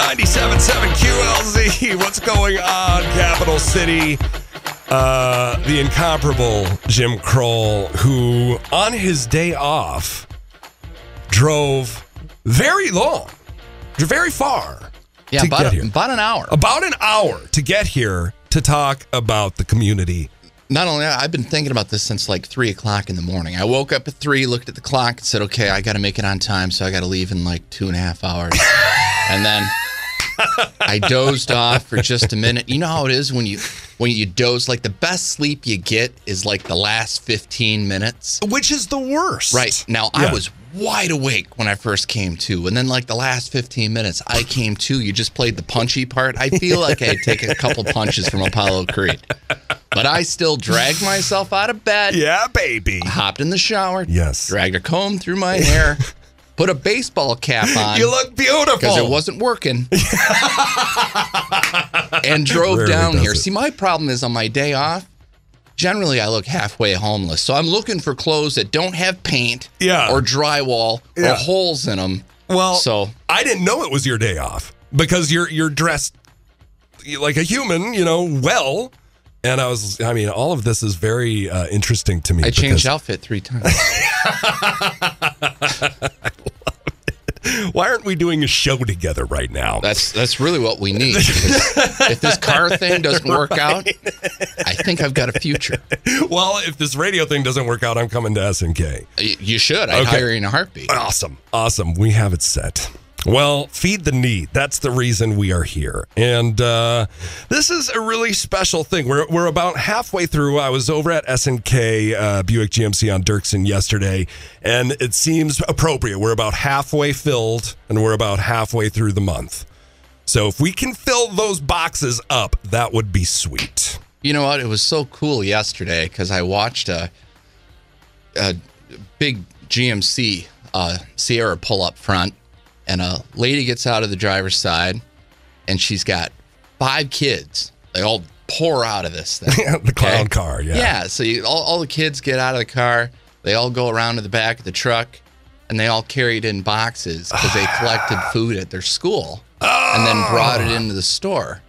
97.7 QLZ. What's going on, Capital City? Uh, the incomparable Jim Kroll, who on his day off drove very long, very far Yeah, to about, get here. about an hour. About an hour to get here to talk about the community. Not only that, I've been thinking about this since like three o'clock in the morning. I woke up at three, looked at the clock, and said, "Okay, I got to make it on time, so I got to leave in like two and a half hours." and then I dozed off for just a minute. You know how it is when you when you doze. Like the best sleep you get is like the last fifteen minutes. Which is the worst. Right now, Yeah. I was wide awake when I first came to, and then like the last fifteen minutes, I came to. You just played the punchy part. I feel like I had taken a couple punches from Apollo Creed, but I still dragged myself out of bed. Yeah, baby. Hopped in the shower. Yes. Dragged a comb through my hair. Put a baseball cap on. You look beautiful. because it wasn't working. and drove Rarely down here. it. See, my problem is on my day off, generally I look halfway homeless. So I'm looking for clothes that don't have paint Yeah. or drywall Yeah. or holes in them. Well, So- I didn't know it was your day off because you're you're dressed like a human, you know, well. And I was, I mean, all of this is very uh, interesting to me. I changed outfit three times. Why aren't we doing a show together right now? That's that's really what we need. If this car thing doesn't work out, I think I've got a future. well, if this radio thing doesn't work out, I'm coming to S&K. You should. I'd Okay. hire you in a heartbeat. Awesome. Awesome. We have it set. Well, feed the need. That's the reason we are here. And uh, this is a really special thing. We're, we're about halfway through. I was over at S&K uh, Buick GMC on Dirksen yesterday, and it seems appropriate. We're about halfway filled, and we're about halfway through the month. So if we can fill those boxes up, that would be sweet. You know what? It was so cool yesterday because I watched a, a big GMC uh, Sierra pull up front, and a lady gets out of the driver's side, and she's got five kids. They all pour out of this thing. the clown okay? car, yeah. Yeah. So you, all, all the kids get out of the car. They all go around to the back of the truck, and they all carried in boxes because they collected food at their school and then brought it oh. into the store.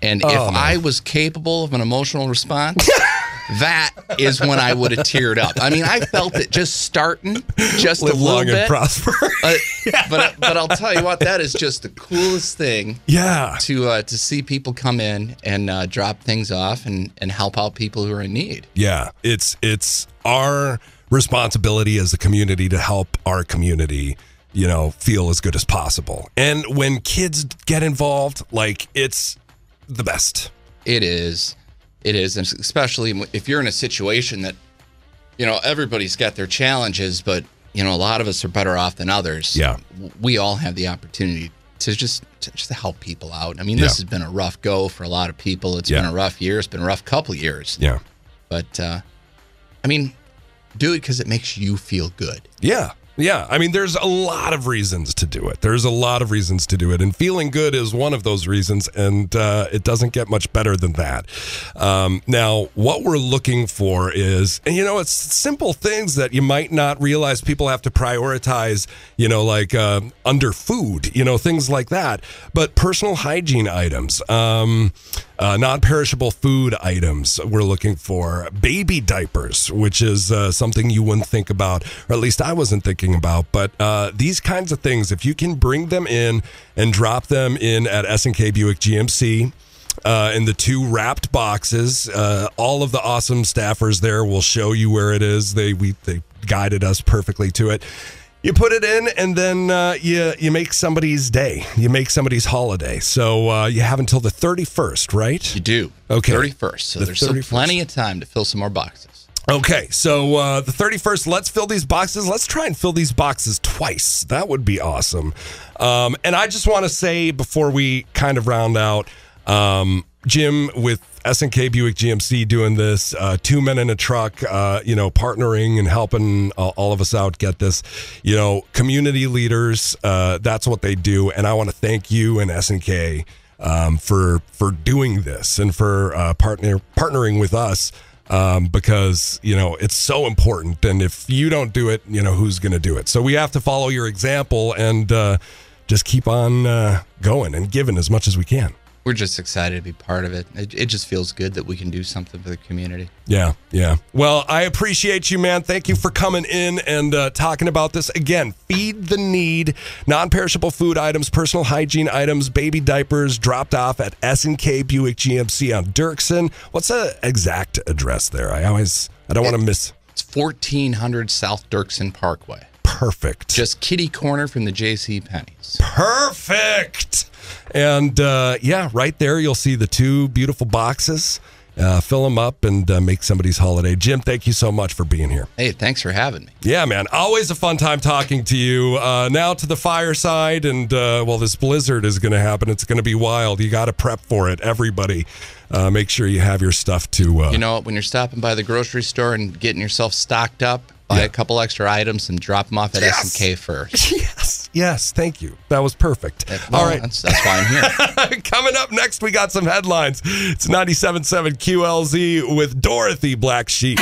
And Oh, if I was capable of an emotional response, that is when I would have teared up. I mean, I felt it just starting, just Live a little long bit. and prosper. Uh, but but I'll tell you what, that is just the coolest thing yeah. to uh, to see people come in and uh, drop things off and and help out people who are in need. Yeah, it's it's our responsibility as a community to help our community, you know, feel as good as possible. And when kids get involved, like it's the best. It is. It is, and especially if you're in a situation that, you know, everybody's got their challenges, but you know, a lot of us are better off than others. Yeah. we all have the opportunity to just to just help people out. I mean, this Yeah. has been a rough go for a lot of people. It's Yeah. been a rough year. It's been a rough couple of years. Yeah. But uh, I mean, do it because it makes you feel good. Yeah. Yeah. I mean, there's a lot of reasons to do it. There's a lot of reasons to do it. And feeling good is one of those reasons. And uh, it doesn't get much better than that. Um, now, what we're looking for is, and you know, it's simple things that you might not realize people have to prioritize, you know, like uh, under food, you know, things like that. But personal hygiene items, um, uh, non perishable food items we're looking for, baby diapers, which is uh, something you wouldn't think about, or at least I wasn't thinking about. But uh, these kinds of things, if you can bring them in and drop them in at S&K Buick GMC, uh, in the two wrapped boxes. Uh, all of the awesome staffers there will show you where it is. They we they guided us perfectly to it. You put it in, and then uh, you you make somebody's day. You make somebody's holiday. So uh, you have until the thirty first, right? You do. Okay. 31st. So The there's still 31st. plenty of time to fill some more boxes. Okay, so uh, the 31st, let's fill these boxes. Let's try and fill these boxes twice. That would be awesome. Um, and I just want to say before we kind of round out, um, Jim with S&K Buick GMC doing this, uh, two men in a truck, uh, you know, partnering and helping uh, all of us out get this. You know, community leaders, uh, that's what they do. And I want to thank you and S&K um, for for doing this and for uh, partner partnering with us um, because you know it's so important. And if you don't do it, you know who's going to do it. So we have to follow your example and uh, just keep on going and giving as much as we can. We're just excited to be part of it. it. It just feels good that we can do something for the community. Yeah, yeah. Well, I appreciate you, man. Thank you for coming in and uh, talking about this. Again, feed the need. Non perishable food items, personal hygiene items, baby diapers dropped off at S&K Buick GMC on Dirksen. What's the exact address there? I always, I don't want to miss. It's 1400 South Dirksen Parkway. Perfect. Just kitty corner from the J.C. Penney's. Perfect. And uh, yeah, right there you'll see the two beautiful boxes. Uh, fill them up and uh, make somebody's holiday. Jim, thank you so much for being here. Hey, thanks for having me. Yeah, man. Always a fun time talking to you. Uh, now to the fireside, and uh, well, this blizzard is going to happen. It's going to be wild. You got to prep for it, everybody. Uh, make sure you have your stuff to. Uh, You know, when you're stopping by the grocery store and getting yourself stocked up, buy Yeah. a couple extra items and drop them off at Yes. S&K first. yes, yes. Thank you. That was perfect. Well, All right. That's, that's why I'm here. Coming up next, we got some headlines. It's 97.7 QLZ with Dorothy Black Sheep.